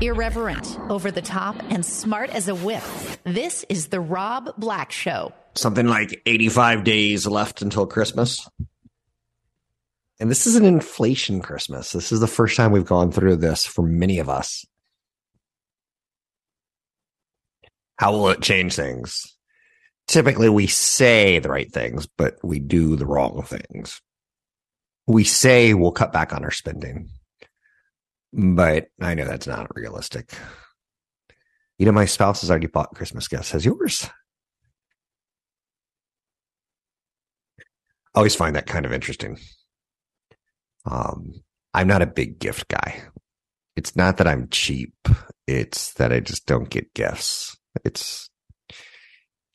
Irreverent, over the top, and smart as a whip. This is The Rob Black Show. Something like 85 days left until Christmas. And this is an inflation Christmas. This is the first time we've gone through this for many of us. How will it change things? Typically, we say the right things, but we do the wrong things. We say we'll cut back on our spending, but I know that's not realistic. You know, my spouse has already bought Christmas gifts. Has yours? I always find that kind of interesting. Um, I'm not a big gift guy. It's not that I'm cheap. It's that I just don't get gifts. It's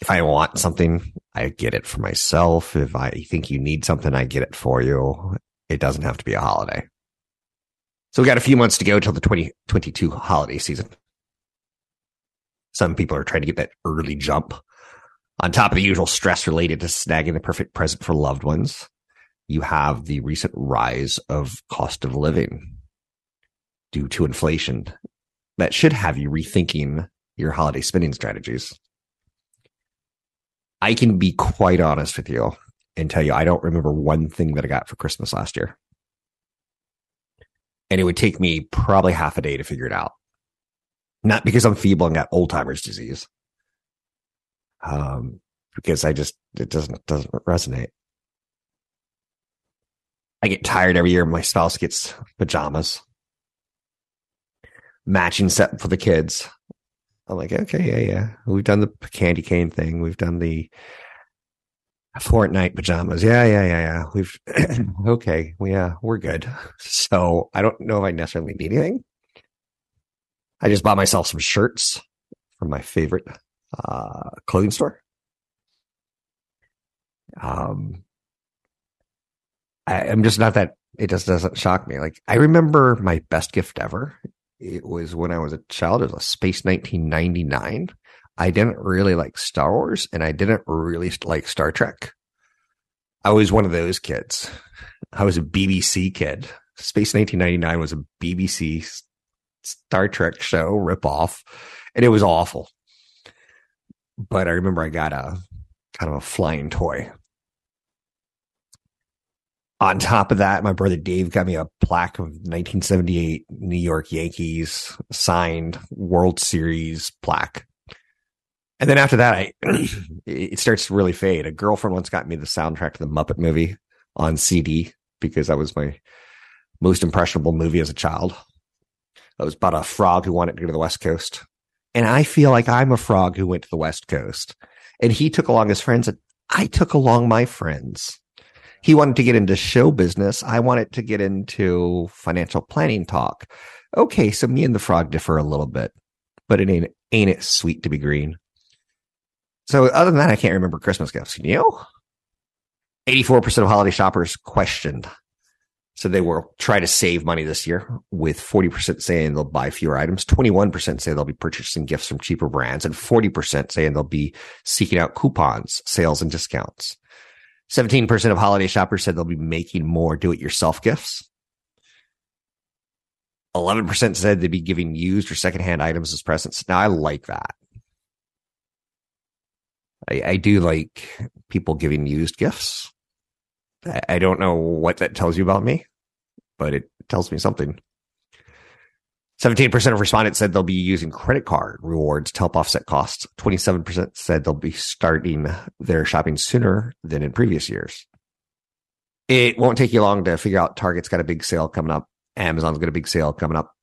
if I want something, I get it for myself. If I think you need something, I get it for you. It doesn't have to be a holiday. So we got a few months to go till the 2022 holiday season. Some people are trying to get that early jump on top of the usual stress related to snagging the perfect present for loved ones. You have the recent rise of cost of living due to inflation that should have you rethinking your holiday spending strategies. I can be quite honest with you and tell you I don't remember one thing that I got for Christmas last year. And it would take me probably half a day to figure it out. Not because I'm feeble and got old timers disease. Um, because I just it doesn't doesn't resonate. I get tired every year. My spouse gets pajamas, matching set for the kids. I'm like, okay, yeah, yeah. We've done the candy cane thing. We've done the Fortnite pajamas. Yeah, yeah, yeah, yeah. We've okay. We Yeah, we're good. So I don't know if I necessarily need anything. I just bought myself some shirts from my favorite uh, clothing store. Um, I, I'm just not that. It just doesn't shock me. Like I remember my best gift ever it was when I was a child. It was a Space 1999. I didn't really like Star Wars and I didn't really like Star Trek. I was one of those kids. I was a BBC kid. Space 1999 was a BBC Star Trek show ripoff, and it was awful. But I remember I got a kind of a flying toy on top of that, my brother Dave got me a plaque of 1978 New York Yankees signed World Series plaque. And then after that, I it starts to really fade. A girlfriend once got me the soundtrack to the Muppet movie on CD because that was my most impressionable movie as a child. It was about a frog who wanted to go to the West Coast. And I feel like I'm a frog who went to the West Coast. And he took along his friends and I took along my friends. He wanted to get into show business. I wanted to get into financial planning talk. Okay, so me and the frog differ a little bit, but it ain't ain't it sweet to be green. So other than that, I can't remember Christmas gifts. Can you? 84% of holiday shoppers questioned. So they will try to save money this year with 40% saying they'll buy fewer items. 21% say they'll be purchasing gifts from cheaper brands and 40% saying they'll be seeking out coupons, sales and discounts. 17% of holiday shoppers said they'll be making more do it yourself gifts. 11% said they'd be giving used or secondhand items as presents. Now, I like that. I, I do like people giving used gifts. I, I don't know what that tells you about me, but it tells me something. 17% of respondents said they'll be using credit card rewards to help offset costs. 27% said they'll be starting their shopping sooner than in previous years. It won't take you long to figure out Target's got a big sale coming up. Amazon's got a big sale coming up.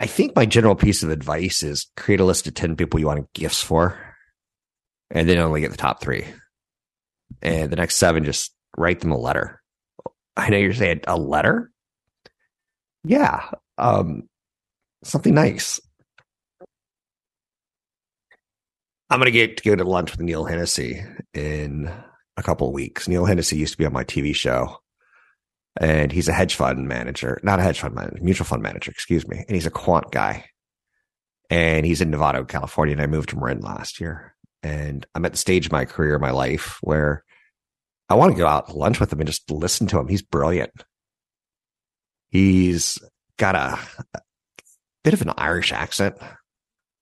I think my general piece of advice is create a list of 10 people you want gifts for, and then only get the top three. And the next seven, just write them a letter. I know you're saying a letter Yeah. Um, something nice. I'm going to get to go to lunch with Neil Hennessy in a couple weeks. Neil Hennessy used to be on my TV show and he's a hedge fund manager, not a hedge fund manager, mutual fund manager, excuse me. And he's a quant guy and he's in Novato, California. And I moved to Marin last year and I'm at the stage of my career, my life where I want to go out to lunch with him and just listen to him. He's brilliant. He's got a, a bit of an Irish accent.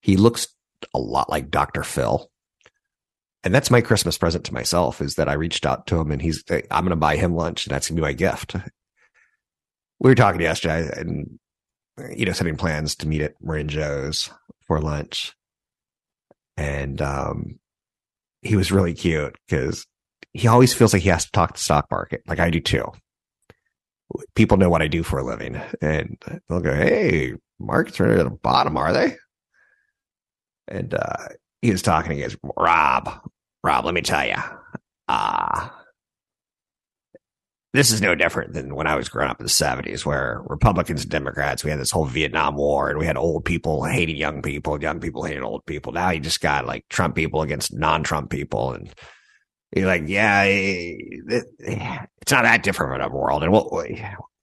He looks a lot like Dr. Phil. And that's my Christmas present to myself is that I reached out to him and he's, I'm going to buy him lunch and that's going to be my gift. We were talking yesterday and, you know, setting plans to meet at Marin Joe's for lunch. And, um, he was really cute because he always feels like he has to talk the stock market, like I do too. People know what I do for a living, and they'll go, "Hey, markets are at the bottom, are they?" And uh, he was talking. He goes, "Rob, Rob, let me tell you, ah." Uh, this is no different than when I was growing up in the 70s, where Republicans and Democrats, we had this whole Vietnam War and we had old people hating young people, young people hating old people. Now you just got like Trump people against non Trump people. And you're like, yeah, it's not that different of a world, and we'll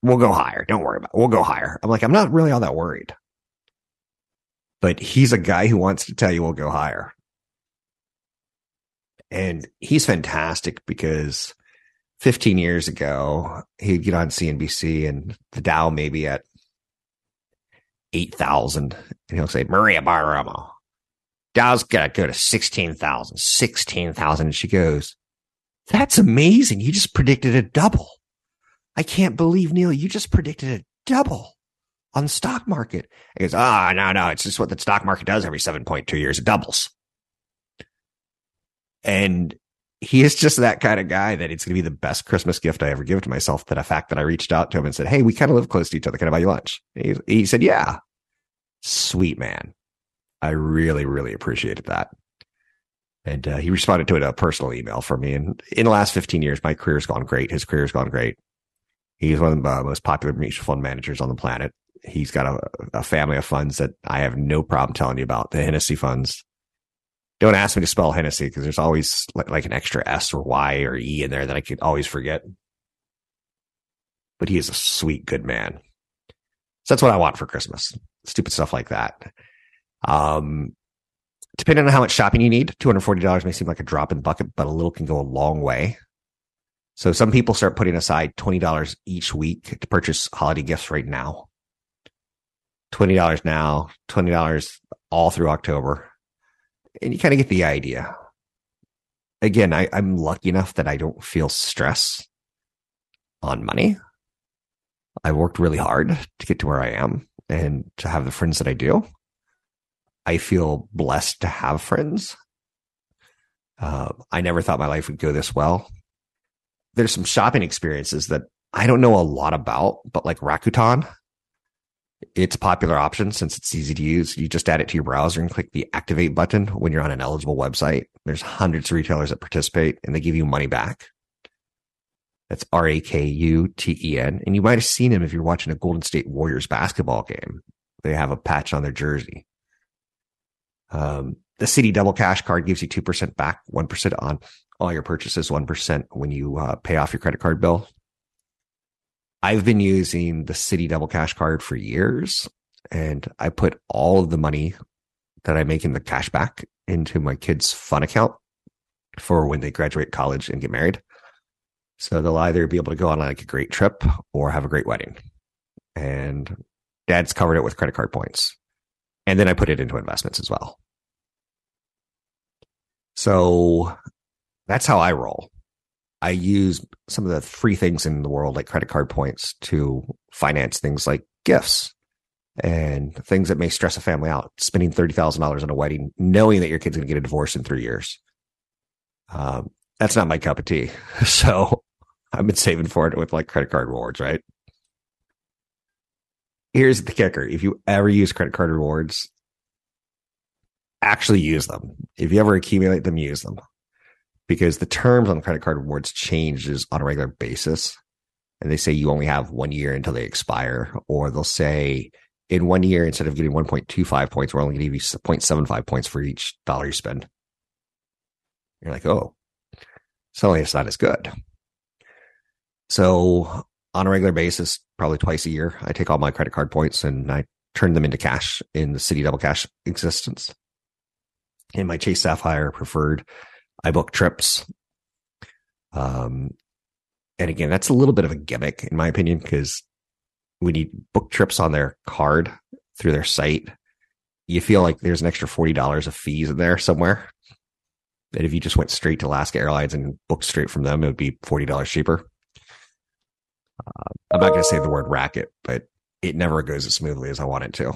we'll go higher. Don't worry about. it. We'll go higher. I'm like, I'm not really all that worried. But he's a guy who wants to tell you we'll go higher, and he's fantastic because 15 years ago he'd get on CNBC and the Dow maybe at eight thousand, and he'll say, Maria Bartiromo, Dow's got to go to 16,000, 16,000. And she goes, that's amazing. You just predicted a double. I can't believe, Neil, you just predicted a double on the stock market. He goes, ah, oh, no, no, it's just what the stock market does every 7.2 years. It doubles. And he is just that kind of guy that it's going to be the best Christmas gift I ever give to myself. That a fact that I reached out to him and said, Hey, we kind of live close to each other. Can I buy you lunch? He, he said, Yeah. Sweet man. I really, really appreciated that. And uh, he responded to it a personal email for me. And in the last 15 years, my career's gone great. His career's gone great. He's one of the uh, most popular mutual fund managers on the planet. He's got a, a family of funds that I have no problem telling you about. The Hennessy funds. Don't ask me to spell Hennessy because there's always like, like an extra S or Y or E in there that I could always forget. But he is a sweet, good man. So that's what I want for Christmas. Stupid stuff like that. Um, depending on how much shopping you need, $240 may seem like a drop in the bucket, but a little can go a long way. So some people start putting aside $20 each week to purchase holiday gifts right now. $20 now, $20 all through October. And you kind of get the idea. Again, I, I'm lucky enough that I don't feel stress on money. I worked really hard to get to where I am and to have the friends that I do. I feel blessed to have friends. Uh, I never thought my life would go this well. There's some shopping experiences that I don't know a lot about, but like Rakuten, it's a popular option since it's easy to use. You just add it to your browser and click the activate button when you're on an eligible website. There's hundreds of retailers that participate and they give you money back. That's R A K U T E N. And you might have seen him if you're watching a Golden State Warriors basketball game. They have a patch on their jersey. Um, the Citi Double Cash card gives you 2% back, 1% on all your purchases, 1% when you uh, pay off your credit card bill. I've been using the Citi Double Cash card for years, and I put all of the money that I make in the cash back into my kids' fun account for when they graduate college and get married. So they'll either be able to go on like a great trip or have a great wedding. And dad's covered it with credit card points. And then I put it into investments as well. So that's how I roll. I use some of the free things in the world, like credit card points, to finance things like gifts and things that may stress a family out. Spending $30,000 on a wedding, knowing that your kid's going to get a divorce in three years. Um, that's not my cup of tea. So I've been saving for it with like credit card rewards, right? here's the kicker. If you ever use credit card rewards, actually use them. If you ever accumulate them, use them because the terms on credit card rewards changes on a regular basis. and they say you only have one year until they expire, or they'll say in one year, instead of getting 1.25 points, we're only going to give you 0.75 points for each dollar you spend. You're like, oh, suddenly it's not as good. So on a regular basis, probably twice a year, I take all my credit card points and I turn them into cash in the Citi Double Cash existence. In my Chase Sapphire preferred, I book trips. Um, and again, that's a little bit of a gimmick in my opinion, because when you book trips on their card through their site, you feel like there's an extra $40 of fees in there somewhere. And if you just went straight to Alaska Airlines and booked straight from them, it would be $40 cheaper. Uh, I'm not going to say the word racket, but it never goes as smoothly as I want it to.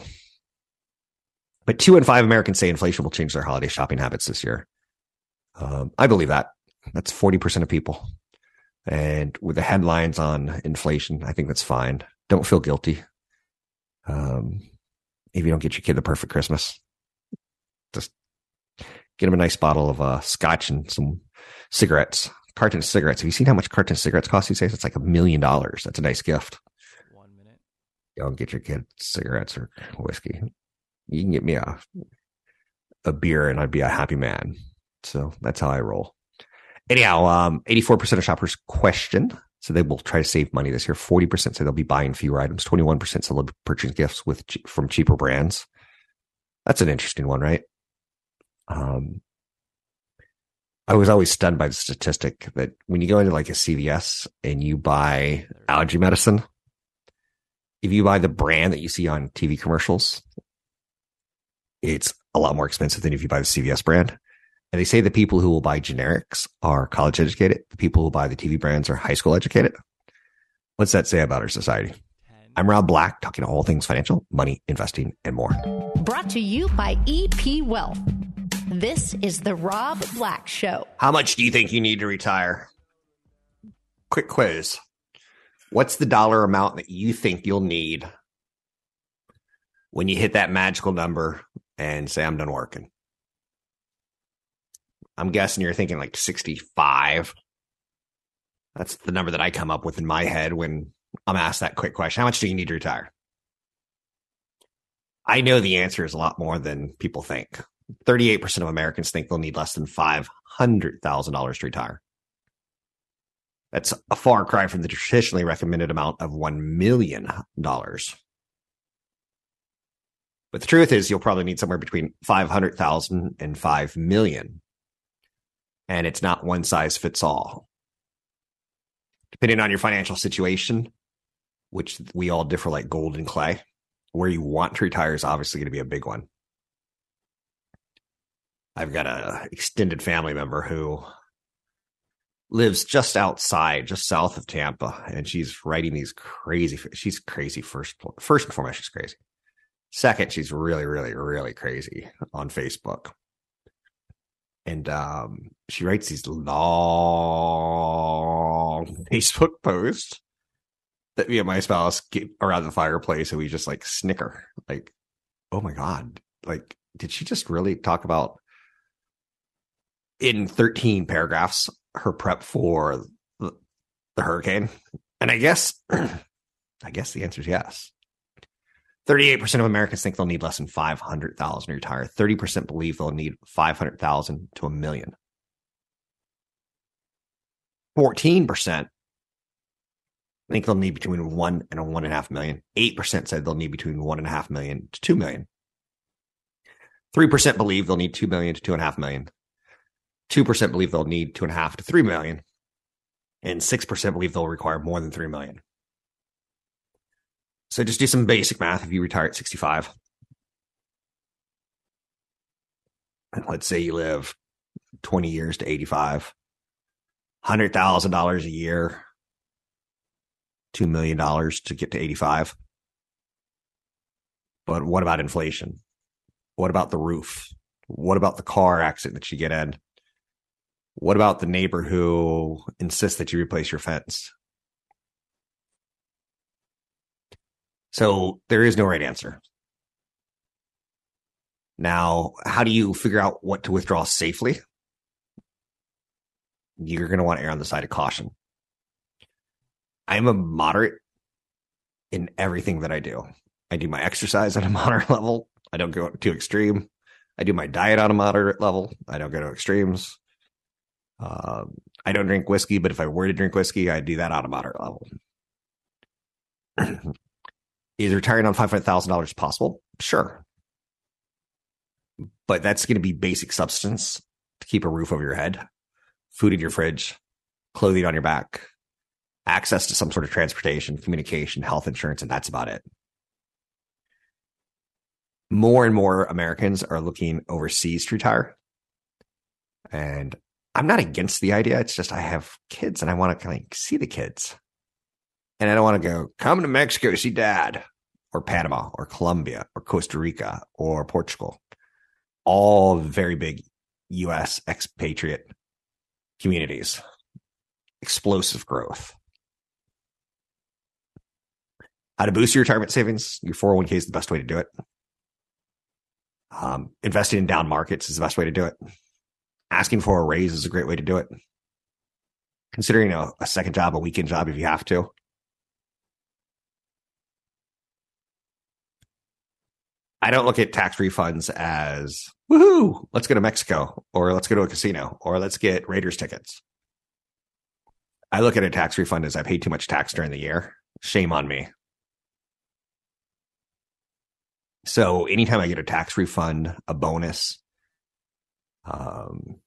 But two in five Americans say inflation will change their holiday shopping habits this year. Um, I believe that. That's 40% of people. And with the headlines on inflation, I think that's fine. Don't feel guilty. Um, if you don't get your kid the perfect Christmas, just get him a nice bottle of uh, scotch and some cigarettes, carton of cigarettes. Have you seen how much carton of cigarettes cost these days? It's like a million dollars. That's a nice gift. One minute. Don't get your kid cigarettes or whiskey. You can get me a a beer and I'd be a happy man. So that's how I roll. Anyhow, um, 84% of shoppers question so they will try to save money this year. 40% say they'll be buying fewer items. 21% say they'll be purchasing gifts with from cheaper brands. That's an interesting one, right? Um, I was always stunned by the statistic that when you go into like a CVS and you buy allergy medicine, if you buy the brand that you see on TV commercials, it's a lot more expensive than if you buy the CVS brand. And they say the people who will buy generics are college educated. The people who buy the TV brands are high school educated. What's that say about our society? I'm Rob Black, talking all things financial, money, investing, and more. Brought to you by EP Wealth. This is the Rob Black Show. How much do you think you need to retire? Quick quiz. What's the dollar amount that you think you'll need when you hit that magical number and say, I'm done working? I'm guessing you're thinking like 65. That's the number that I come up with in my head when I'm asked that quick question. How much do you need to retire? I know the answer is a lot more than people think. 38% of Americans think they'll need less than $500,000 to retire. That's a far cry from the traditionally recommended amount of $1 million. But the truth is, you'll probably need somewhere between 500,000 and 5 million and it's not one size fits all. Depending on your financial situation, which we all differ like gold and clay, where you want to retire is obviously going to be a big one. I've got a extended family member who lives just outside, just south of Tampa, and she's writing these crazy. She's crazy first. First and foremost, she's crazy. Second, she's really, really, really crazy on Facebook and um, she writes these long Facebook posts that me and my spouse get around the fireplace and we just like snicker like oh my god like did she just really talk about in 13 paragraphs her prep for the, the hurricane? And i guess i guess the answer is yes 38% of Americans think they'll need less than 500,000 to retire. 30% believe they'll need 500,000 to a million. 14% think they'll need between one and a one and a half million. 8% said they'll need between one and a half million to two million. 3% believe they'll need two million to two and a half million. 2% believe they'll need two and a half to three million. And 6% believe they'll require more than three million. So just do some basic math. If you retire at 65, and let's say you live 20 years to 85, $100,000 a year, $2 million to get to 85. But what about inflation? What about the roof? What about the car accident that you get in? What about the neighbor who insists that you replace your fence? So there is no right answer. Now, how do you figure out what to withdraw safely? You're going to want to err on the side of caution. I'm a moderate in everything that I do. I do my exercise at a moderate level. I don't go too extreme. I do my diet on a moderate level. I don't go to extremes. Um, I don't drink whiskey, but if I were to drink whiskey, I'd do that on a moderate level. Is retiring on five hundred thousand dollars possible? Sure, but that's going to be basic substance to keep a roof over your head, food in your fridge, clothing on your back, access to some sort of transportation, communication, health insurance, and that's about it. More and more Americans are looking overseas to retire. And I'm not against the idea. It's just I have kids and I want to kind of see the kids. And I don't want to go, come to Mexico see dad or Panama or Colombia or Costa Rica or Portugal. All very big US expatriate communities, explosive growth. How to boost your retirement savings? Your 401k is the best way to do it. Um, investing in down markets is the best way to do it. Asking for a raise is a great way to do it. Considering a, a second job, a weekend job if you have to. I don't look at tax refunds as woohoo, let's go to Mexico or let's go to a casino or let's get Raiders tickets. I look at a tax refund as I paid too much tax during the year. Shame on me. So anytime I get a tax refund, a bonus, um,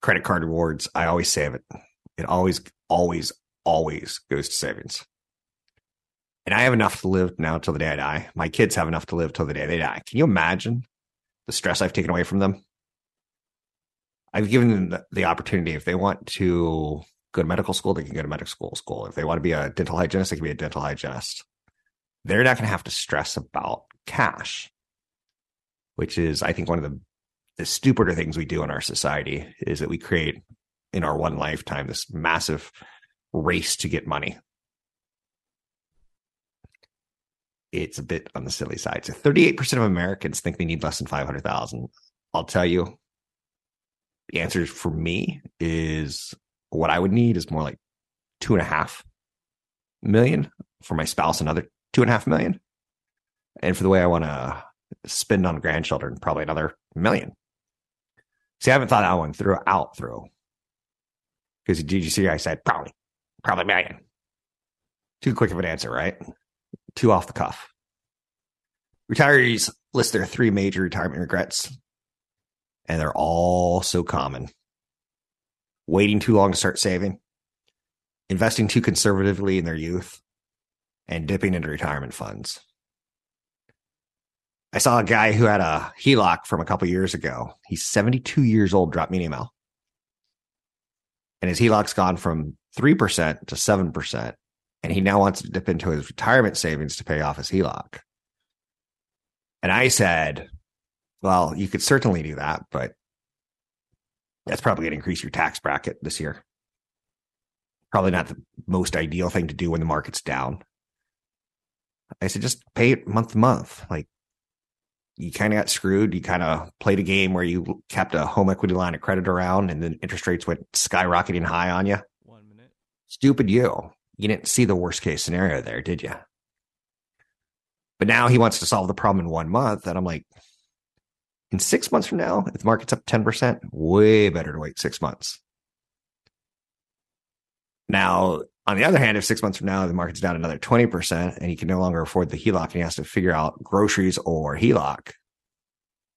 credit card rewards, I always save it. It always, always, always goes to savings. And I have enough to live now till the day I die. My kids have enough to live till the day they die. Can you imagine the stress I've taken away from them? I've given them the, opportunity. If they want to go to medical school, they can go to medical school. School. If they want to be a dental hygienist, they can be a dental hygienist. They're not going to have to stress about cash, which is, I think, one of the, the stupider things we do in our society is that we create in our one lifetime this massive race to get money. It's a bit on the silly side. So 38% of Americans think they need less than 500,000. I'll tell you, the answer for me is what I would need is more like two and a half million for my spouse, another two and a half million and for the way I want to spend on grandchildren, probably another million. See, I haven't thought that one through out through. Because did you see? I said probably, probably million. Too quick of an answer, right? Too off the cuff. Retirees list their three major retirement regrets, and they're all so common. Waiting too long to start saving, investing too conservatively in their youth, and dipping into retirement funds. I saw a guy who had a HELOC from a couple years ago. He's 72 years old, dropped me an email. And his HELOC's gone from 3% to 7%. And he now wants to dip into his retirement savings to pay off his HELOC. And I said, well, you could certainly do that, but that's probably going to increase your tax bracket this year. Probably not the most ideal thing to do when the market's down. I said, just pay it month to month. Like you kind of got screwed. You kind of played a game where you kept a home equity line of credit around and then interest rates went skyrocketing high on you. One minute. Stupid you. You didn't see the worst case scenario there, did you? But now he wants to solve the problem in one month. And I'm like, in six months from now, if the market's up 10%, way better to wait six months. Now, on the other hand, if six months from now the market's down another 20% and he can no longer afford the HELOC and he has to figure out groceries or HELOC,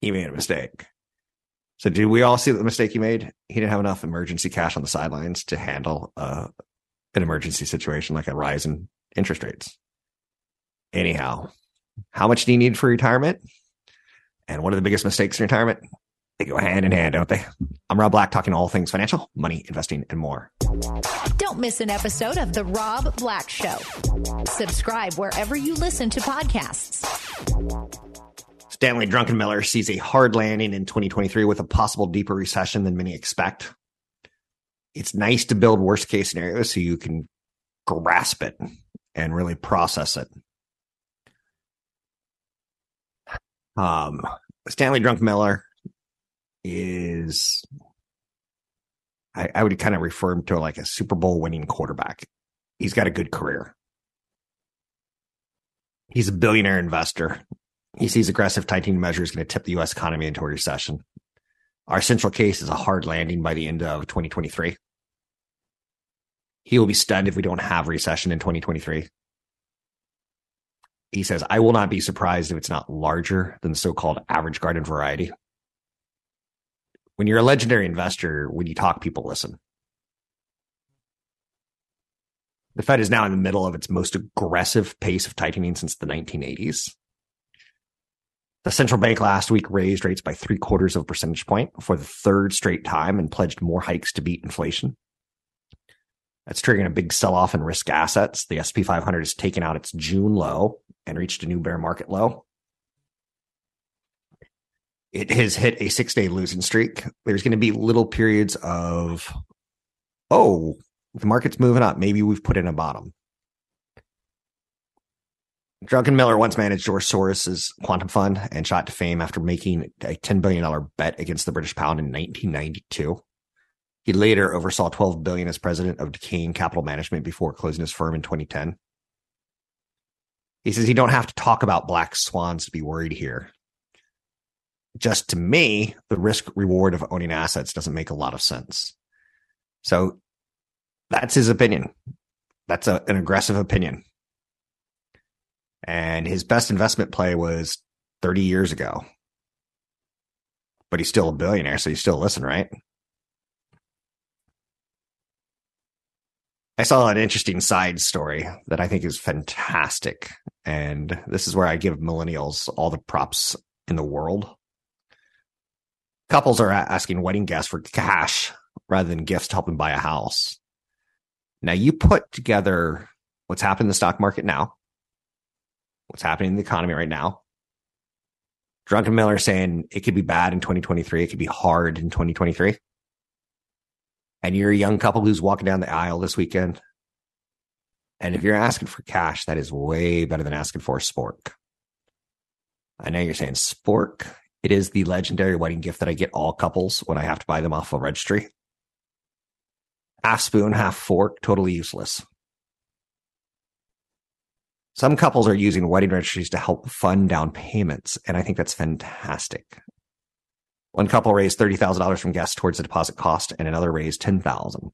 he made a mistake. So do we all see the mistake he made? He didn't have enough emergency cash on the sidelines to handle uh, an emergency situation like a rise in interest rates. Anyhow, how much do you need for retirement? And one of the biggest mistakes in retirement? They go hand in hand, don't they? I'm Rob Black, talking all things financial, money, investing, and more. Don't miss an episode of The Rob Black Show. Subscribe wherever you listen to podcasts. Stanley Druckenmiller sees a hard landing in 2023 with a possible deeper recession than many expect. It's nice to build worst case scenarios so you can grasp it and really process it. Um, Stanley Druckenmiller is I, I would kind of refer him to like a Super Bowl winning quarterback. he's got a good career. He's a billionaire investor. He sees aggressive tightening measures going to tip the U.S. economy into a recession. Our central case is a hard landing by the end of 2023. He will be stunned if we don't have recession in 2023. He says, I will not be surprised if it's not larger than the so called average garden variety. When you're a legendary investor, when you talk, people listen. The Fed is now in the middle of its most aggressive pace of tightening since the 1980s. The central bank last week raised rates by three quarters of a percentage point for the third straight time and pledged more hikes to beat inflation. That's triggering a big sell off in risk assets. The SP 500 has taken out its June low and reached a new bear market low. It has hit a six day losing streak. There's going to be little periods of, oh, the market's moving up. Maybe we've put in a bottom. Druckenmiller once managed George Soros's quantum fund and shot to fame after making a $10 billion bet against the British pound in 1992. He later oversaw 12 billion as president of Duquesne Capital Management before closing his firm in 2010. He says you don't have to talk about black swans to be worried here. Just to me, the risk reward of owning assets doesn't make a lot of sense. So that's his opinion. That's a, an aggressive opinion. And his best investment play was 30 years ago. But he's still a billionaire, so you still listen, right? I saw an interesting side story that I think is fantastic. And this is where I give millennials all the props in the world. Couples are asking wedding guests for cash rather than gifts to help them buy a house. Now, you put together what's happened in the stock market now, what's happening in the economy right now. Druckenmiller saying it could be bad in 2023, it could be hard in 2023 and you're a young couple who's walking down the aisle this weekend, and if you're asking for cash, that is way better than asking for a spork. I know you're saying spork. It is the legendary wedding gift that I get all couples when I have to buy them off a registry. Half spoon, half fork, totally useless. Some couples are using wedding registries to help fund down payments, and I think that's fantastic. One couple raised $30,000 from guests towards the deposit cost and another raised 10,000.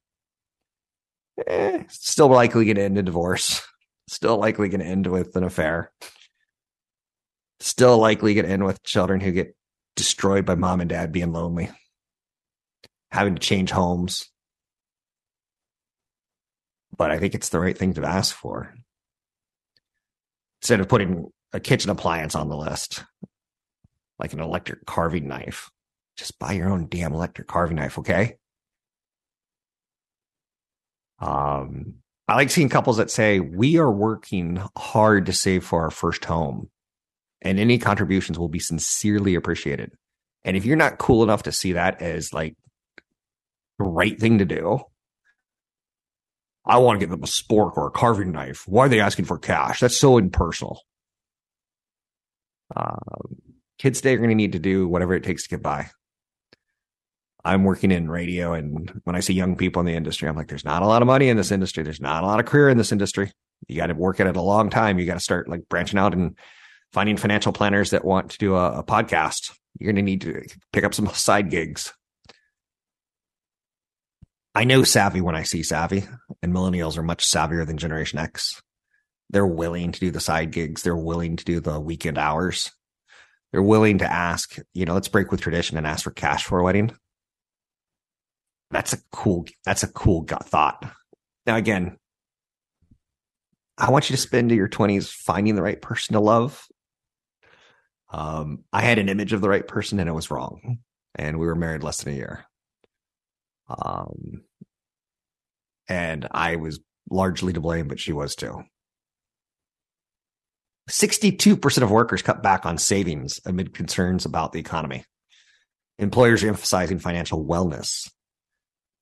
Eh, still likely going to end in divorce. Still likely going to end with an affair. Still likely going to end with children who get destroyed by mom and dad being lonely, having to change homes. But I think it's the right thing to ask for. Instead of putting a kitchen appliance on the list, like an electric carving knife. Just buy your own damn electric carving knife, okay? Um, I like seeing couples that say, We are working hard to save for our first home, and any contributions will be sincerely appreciated. And if you're not cool enough to see that as like the right thing to do, I want to give them a spork or a carving knife. Why are they asking for cash? That's so impersonal. Um, kids today are going to need to do whatever it takes to get by. I'm working in radio, and when I see young people in the industry, I'm like, there's not a lot of money in this industry. There's not a lot of career in this industry. You got to work at it a long time. You got to start like branching out and finding financial planners that want to do a, a podcast. You're going to need to pick up some side gigs. I know savvy when I see savvy, and millennials are much savvier than Generation X. They're willing to do the side gigs. They're willing to do the weekend hours. They're willing to ask, you know, let's break with tradition and ask for cash for a wedding that's a cool that's a cool thought. Now again i want you to spend your 20s finding the right person to love. Um, i had an image of the right person and it was wrong and we were married less than a year. Um, and i was largely to blame but she was too. 62% of workers cut back on savings amid concerns about the economy. Employers are emphasizing financial wellness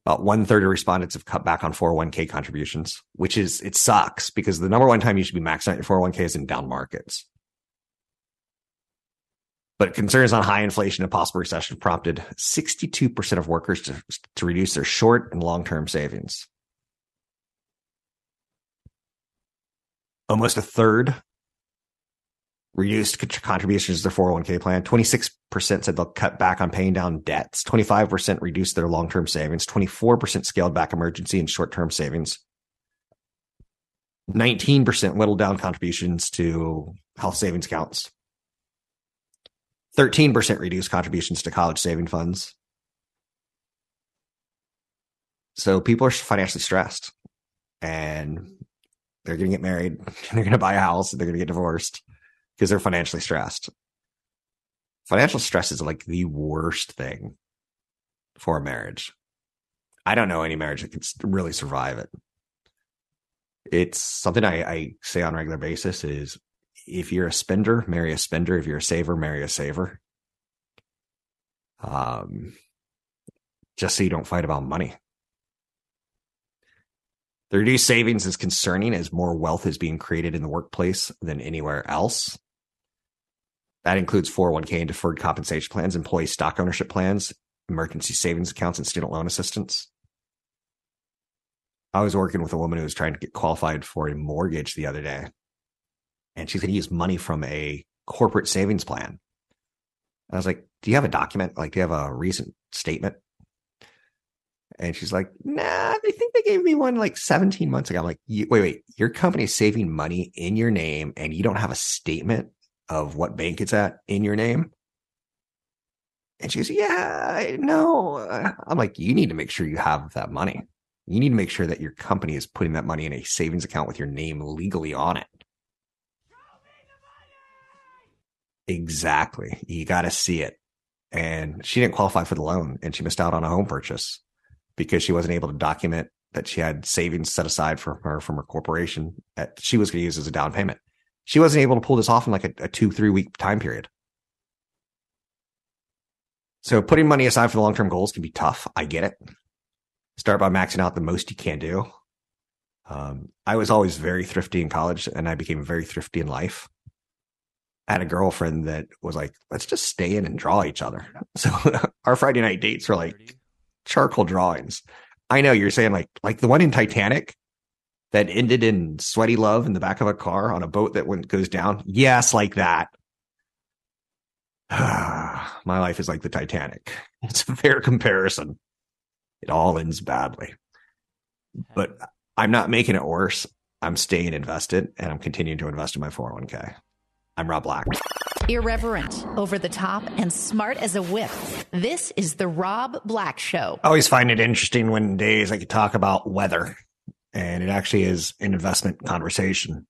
about one third of respondents have cut back on 401k contributions, which is, it sucks because the number one time you should be maxing out your 401k is in down markets. But concerns on high inflation and possible recession prompted 62% of workers to, to reduce their short and long term savings. almost a third reduced contributions to their 401k plan. 26% said they'll cut back on paying down debts. 25% reduced their long term savings. 24% scaled back emergency and short term savings. 19% whittled down contributions to health savings accounts. 13% reduced contributions to college saving funds. So people are financially stressed and they're going to get married, they're going to buy a house, they're going to get divorced because they're financially stressed. Financial stress is like the worst thing for a marriage. I don't know any marriage that can really survive it. It's something I, I say on a regular basis is if you're a spender, marry a spender. If you're a saver, marry a saver. Um, just so you don't fight about money. The reduced savings is concerning as more wealth is being created in the workplace than anywhere else. That includes 401k and deferred compensation plans, employee stock ownership plans, emergency savings accounts, and student loan assistance. I was working with a woman who was trying to get qualified for a mortgage the other day, and she's going to use money from a corporate savings plan. I was like, Do you have a document? Like, do you have a recent statement? And she's like, Nah, I think they gave me one like 17 months ago. I'm like, Wait, wait, your company is saving money in your name and you don't have a statement of what bank it's at in your name? And she goes, Yeah, no. I'm like, You need to make sure you have that money. You need to make sure that your company is putting that money in a savings account with your name legally on it. Exactly. You got to see it. And she didn't qualify for the loan and she missed out on a home purchase because she wasn't able to document that she had savings set aside for her from her corporation that she was going to use as a down payment. She wasn't able to pull this off in like a, a two, three week time period. So putting money aside for the long term goals can be tough. I get it. Start by maxing out the most you can do. Um, I was always very thrifty in college and I became very thrifty in life. I had a girlfriend that was like, let's just stay in and draw each other. So our Friday night dates were like charcoal drawings. I know you're saying like like the one in Titanic that ended in sweaty love in the back of a car on a boat that went goes down. Yes, like that. My life is like the Titanic. It's a fair comparison. It all ends badly. But I'm not making it worse. I'm staying invested and I'm continuing to invest in my 401k. I'm Rob Black. Irreverent, over the top, and smart as a whip. This is the Rob Black Show. I always find it interesting when days I could talk about weather, and it actually is an investment conversation.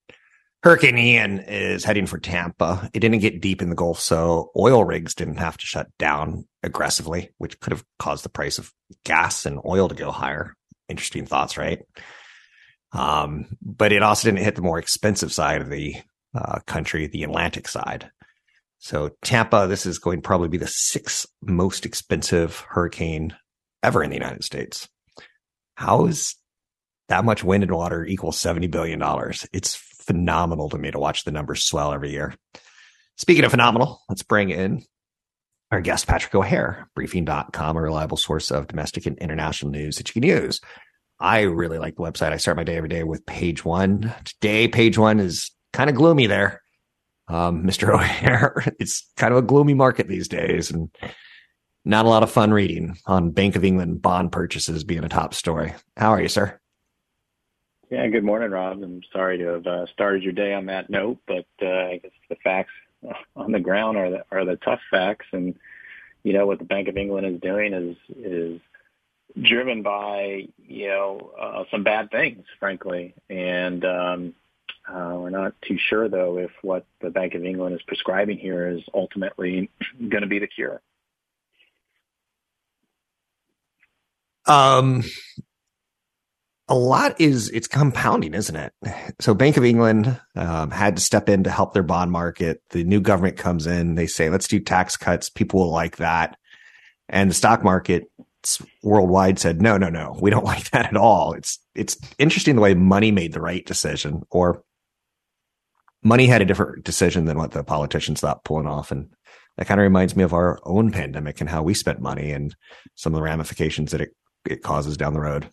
Hurricane Ian is heading for Tampa. It didn't get deep in the Gulf, so oil rigs didn't have to shut down aggressively, which could have caused the price of gas and oil to go higher. Interesting thoughts, right? Um, but it also didn't hit the more expensive side of the uh, country, the Atlantic side. So Tampa, this is going to probably be the sixth most expensive hurricane ever in the United States. How is that much wind and water equals $70 billion? It's phenomenal to me to watch the numbers swell every year. Speaking of phenomenal, let's bring in our guest, Patrick O'Hare, briefing.com, a reliable source of domestic and international news that you can use. I really like the website. I start my day every day with page one. Today, page one is kind of gloomy there. Um, Mr. O'Hare, it's kind of a gloomy market these days and not a lot of fun reading on Bank of England bond purchases being a top story. How are you, sir? Yeah, good morning, Rob. I'm sorry to have uh, started your day on that note, but uh, I guess the facts on the ground are the, are the tough facts, and you know what the Bank of England is doing is is driven by you know uh, some bad things, frankly, and um, uh, we're not too sure though if what the Bank of England is prescribing here is ultimately going to be the cure. Um, a lot is it's compounding, isn't it? So Bank of England um, had to step in to help their bond market. The new government comes in, they say, let's do tax cuts. People will like that. And the stock market worldwide said, no, no, no, we don't like that at all. It's, it's interesting the way money made the right decision or money had a different decision than what the politicians thought pulling off. And that kind of reminds me of our own pandemic and how we spent money and some of the ramifications that it, it causes down the road.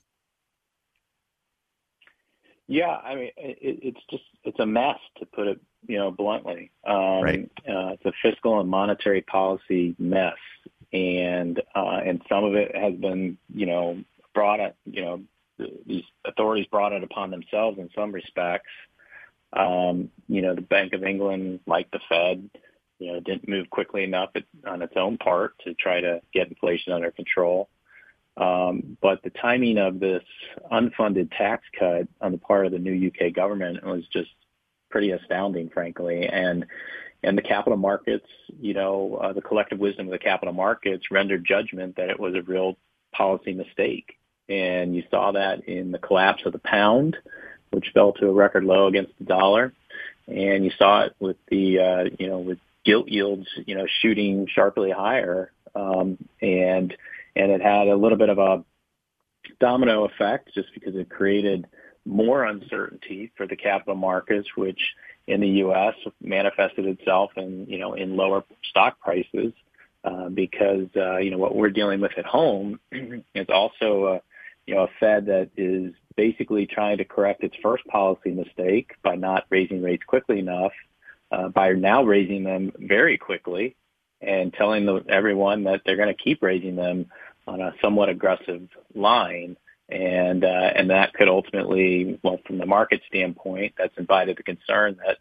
Yeah, I mean, it, it's just it's a mess to put it, you know, bluntly. Um, right. Uh, it's a fiscal and monetary policy mess, and uh, and some of it has been, you know, brought it, you know, these authorities brought it upon themselves in some respects. Um, you know, the Bank of England, like the Fed, you know, didn't move quickly enough on its own part to try to get inflation under control. Um, but the timing of this unfunded tax cut on the part of the new UK government was just pretty astounding, frankly. And and the capital markets, you know, uh, the collective wisdom of the capital markets rendered judgment that it was a real policy mistake. And you saw that in the collapse of the pound, which fell to a record low against the dollar. And you saw it with the, uh, you know, with gilt yields, you know, shooting sharply higher. Um, and and it had a little bit of a domino effect just because it created more uncertainty for the capital markets, which in the U.S. manifested itself in you know in lower stock prices uh, because uh, you know what we're dealing with at home is also a, you know a Fed that is basically trying to correct its first policy mistake by not raising rates quickly enough, uh, by now raising them very quickly and telling the, everyone that they're going to keep raising them on a somewhat aggressive line. And, uh, and that could ultimately, well, from the market standpoint, that's invited the concern that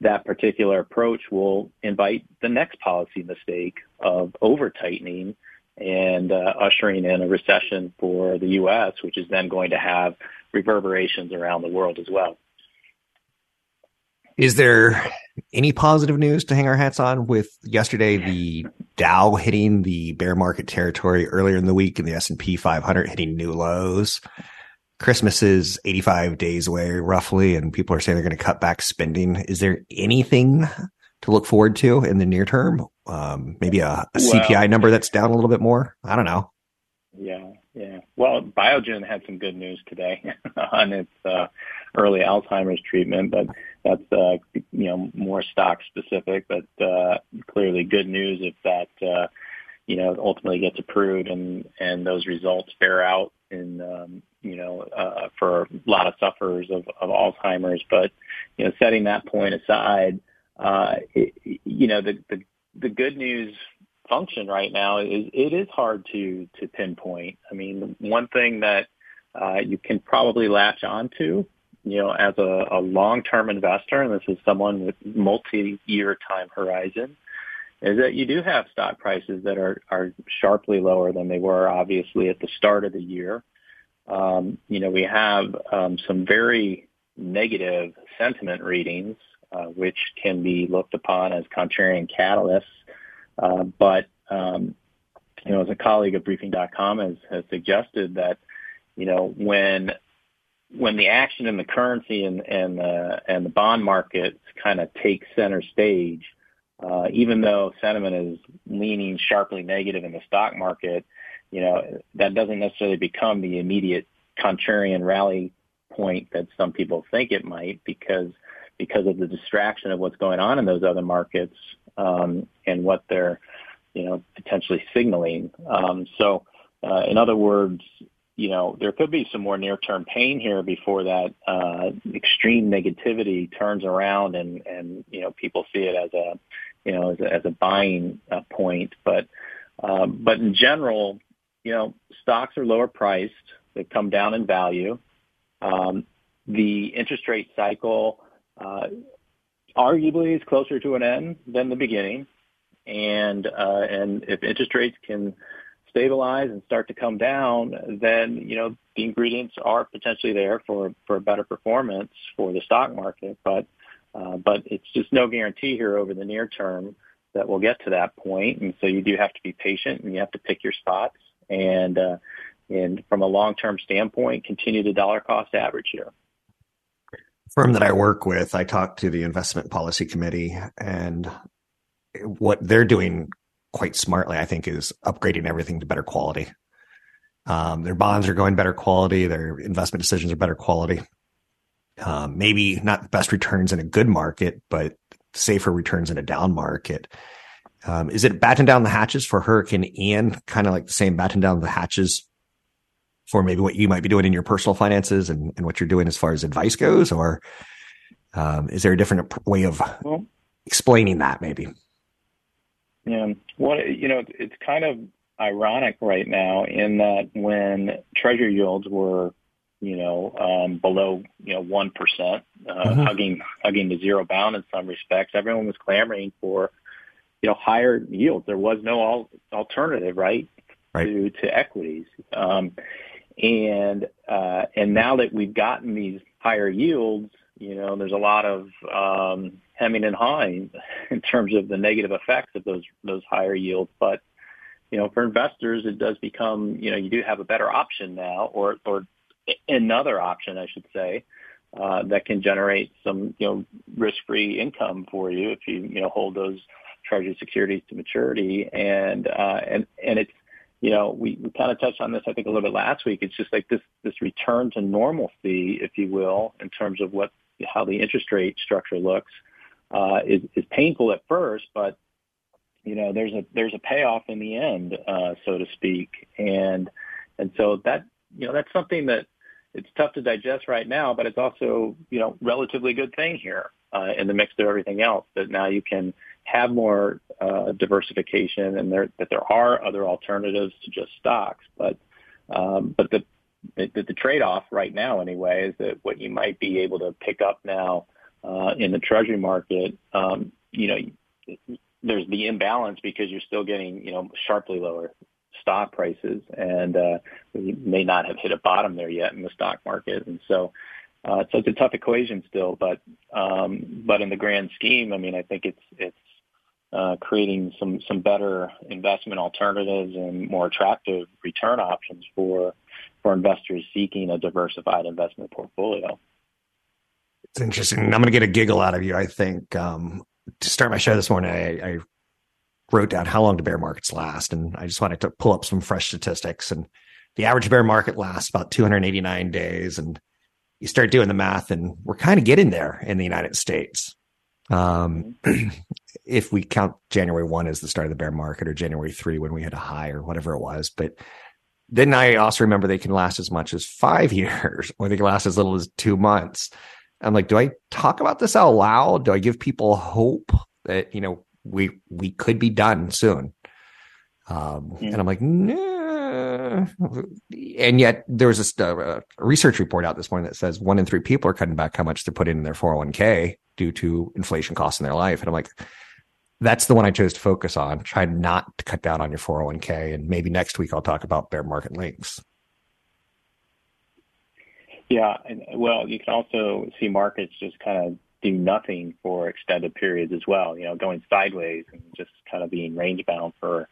that particular approach will invite the next policy mistake of over tightening and uh, ushering in a recession for the U.S., which is then going to have reverberations around the world as well. Is there any positive news to hang our hats on with yesterday the Dow hitting the bear market territory earlier in the week and the S&P 500 hitting new lows? Christmas is 85 days away roughly and people are saying they're going to cut back spending. Is there anything to look forward to in the near term? Um, maybe a, a well, CPI number that's down a little bit more? I don't know. Yeah, yeah. Well, Biogen had some good news today on its uh, early Alzheimer's treatment, but that's uh, you know more stock specific. But uh, clearly, good news if that uh, you know ultimately gets approved and and those results bear out in um, you know uh, for a lot of sufferers of, of Alzheimer's. But you know, setting that point aside, uh, it, you know the, the the good news function right now is it is hard to to pinpoint. I mean, one thing that uh, you can probably latch onto, you know, as a, a long-term investor, and this is someone with multi-year time horizon, is that you do have stock prices that are are sharply lower than they were obviously at the start of the year. Um, you know, we have um, some very negative sentiment readings, uh, which can be looked upon as contrarian catalysts uh, but um, you know, as a colleague of Briefing.com has, has suggested that you know when when the action in the currency and and the and the bond markets kind of take center stage, uh, even though sentiment is leaning sharply negative in the stock market, you know that doesn't necessarily become the immediate contrarian rally point that some people think it might because because of the distraction of what's going on in those other markets um, and what they're, you know, potentially signaling. Um, so, uh, in other words, you know, there could be some more near-term pain here before that uh, extreme negativity turns around and, and you know people see it as a, you know, as a, as a buying uh, point. But um, but in general, you know, stocks are lower priced. They've come down in value. Um, the interest rate cycle uh, arguably is closer to an end than the beginning. And uh, and if interest rates can stabilize and start to come down, then you know the ingredients are potentially there for for a better performance for the stock market. But uh, but it's just no guarantee here over the near term that we'll get to that point. And so you do have to be patient and you have to pick your spots. And uh, and from a long term standpoint, continue the dollar cost average here firm that I work with, I talk to the investment policy committee and what they're doing quite smartly, I think, is upgrading everything to better quality. Um, their bonds are going better quality. Their investment decisions are better quality. Um, maybe not the best returns in a good market, but safer returns in a down market. Um, is it batten down the hatches for Hurricane Ian? Kind of like the same batten down the hatches for maybe what you might be doing in your personal finances and, and what you're doing as far as advice goes? Or um, is there a different way of explaining that maybe? Yeah. What, you know, it's kind of ironic right now in that when treasury yields were, you know, um, below, you know, 1%, uh, mm-hmm. hugging, hugging the zero bound in some respects, everyone was clamoring for, you know, higher yields. There was no al- alternative, right, right. to, to equities. Um, and, uh, and now that we've gotten these higher yields, you know, there's a lot of, um, hemming and hawing in terms of the negative effects of those, those higher yields. But, you know, for investors, it does become, you know, you do have a better option now or, or another option, I should say, uh, that can generate some, you know, risk-free income for you if you, you know, hold those treasury securities to maturity. And, uh, and, and it's, you know, we, we kind of touched on this, I think, a little bit last week. It's just like this, this return to normalcy, if you will, in terms of what, how the interest rate structure looks, uh, is, is painful at first, but you know, there's a there's a payoff in the end, uh, so to speak, and and so that you know that's something that it's tough to digest right now, but it's also you know relatively good thing here uh, in the mix of everything else that now you can have more uh, diversification and there that there are other alternatives to just stocks, but um, but the the, the trade-off right now anyway is that what you might be able to pick up now in the treasury market, um, you know, there's the imbalance because you're still getting, you know, sharply lower stock prices, and uh, we may not have hit a bottom there yet in the stock market. And so, uh, so it's a tough equation still, but um, but in the grand scheme, I mean, I think it's it's uh, creating some some better investment alternatives and more attractive return options for for investors seeking a diversified investment portfolio. It's interesting. I'm going to get a giggle out of you. I think um, to start my show this morning, I, I wrote down how long do bear markets last, and I just wanted to pull up some fresh statistics. And the average bear market lasts about 289 days, and you start doing the math, and we're kind of getting there in the United States. Um, if we count January one as the start of the bear market, or January three when we hit a high, or whatever it was, but then I also remember they can last as much as five years, or they can last as little as two months. I'm like, do I talk about this out loud? Do I give people hope that, you know, we, we could be done soon? Um, yeah. and I'm like, nah. And yet there was a, uh, a, research report out this morning that says one in three people are cutting back how much to put in their 401k due to inflation costs in their life. And I'm like, that's the one I chose to focus on. Try not to cut down on your 401k. And maybe next week I'll talk about bear market links. Yeah, and well, you can also see markets just kind of do nothing for extended periods as well. You know, going sideways and just kind of being range bound for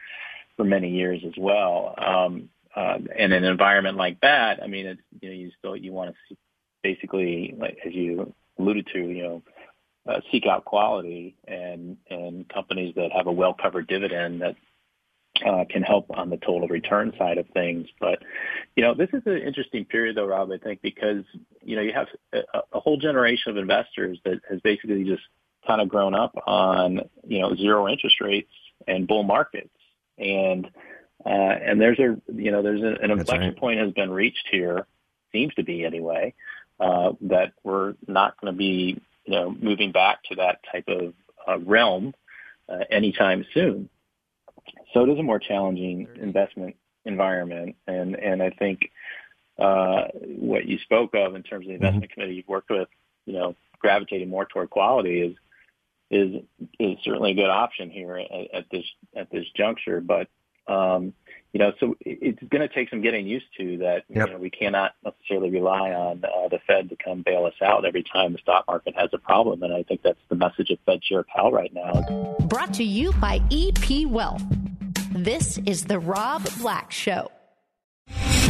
for many years as well. Um, uh, in an environment like that, I mean, it's you know, you still you want to see basically, like as you alluded to, you know, uh, seek out quality and and companies that have a well covered dividend that uh, can help on the total return side of things. But, you know, this is an interesting period though, Rob, I think, because, you know, you have a, a whole generation of investors that has basically just kind of grown up on, you know, zero interest rates and bull markets. And, uh, and there's a, you know, there's a, an inflection right. point has been reached here, seems to be anyway, uh, that we're not going to be, you know, moving back to that type of uh, realm uh, anytime soon. So it is a more challenging investment environment, and and I think uh, what you spoke of in terms of the investment mm-hmm. committee you've worked with, you know, gravitating more toward quality is is is certainly a good option here at, at this at this juncture. But um, you know, so it's going to take some getting used to that. Yep. You know, we cannot necessarily rely on uh, the Fed to come bail us out every time the stock market has a problem, and I think that's the message of Fed Chair Powell right now. Brought to you by EP Wealth. This is The Rob Black Show.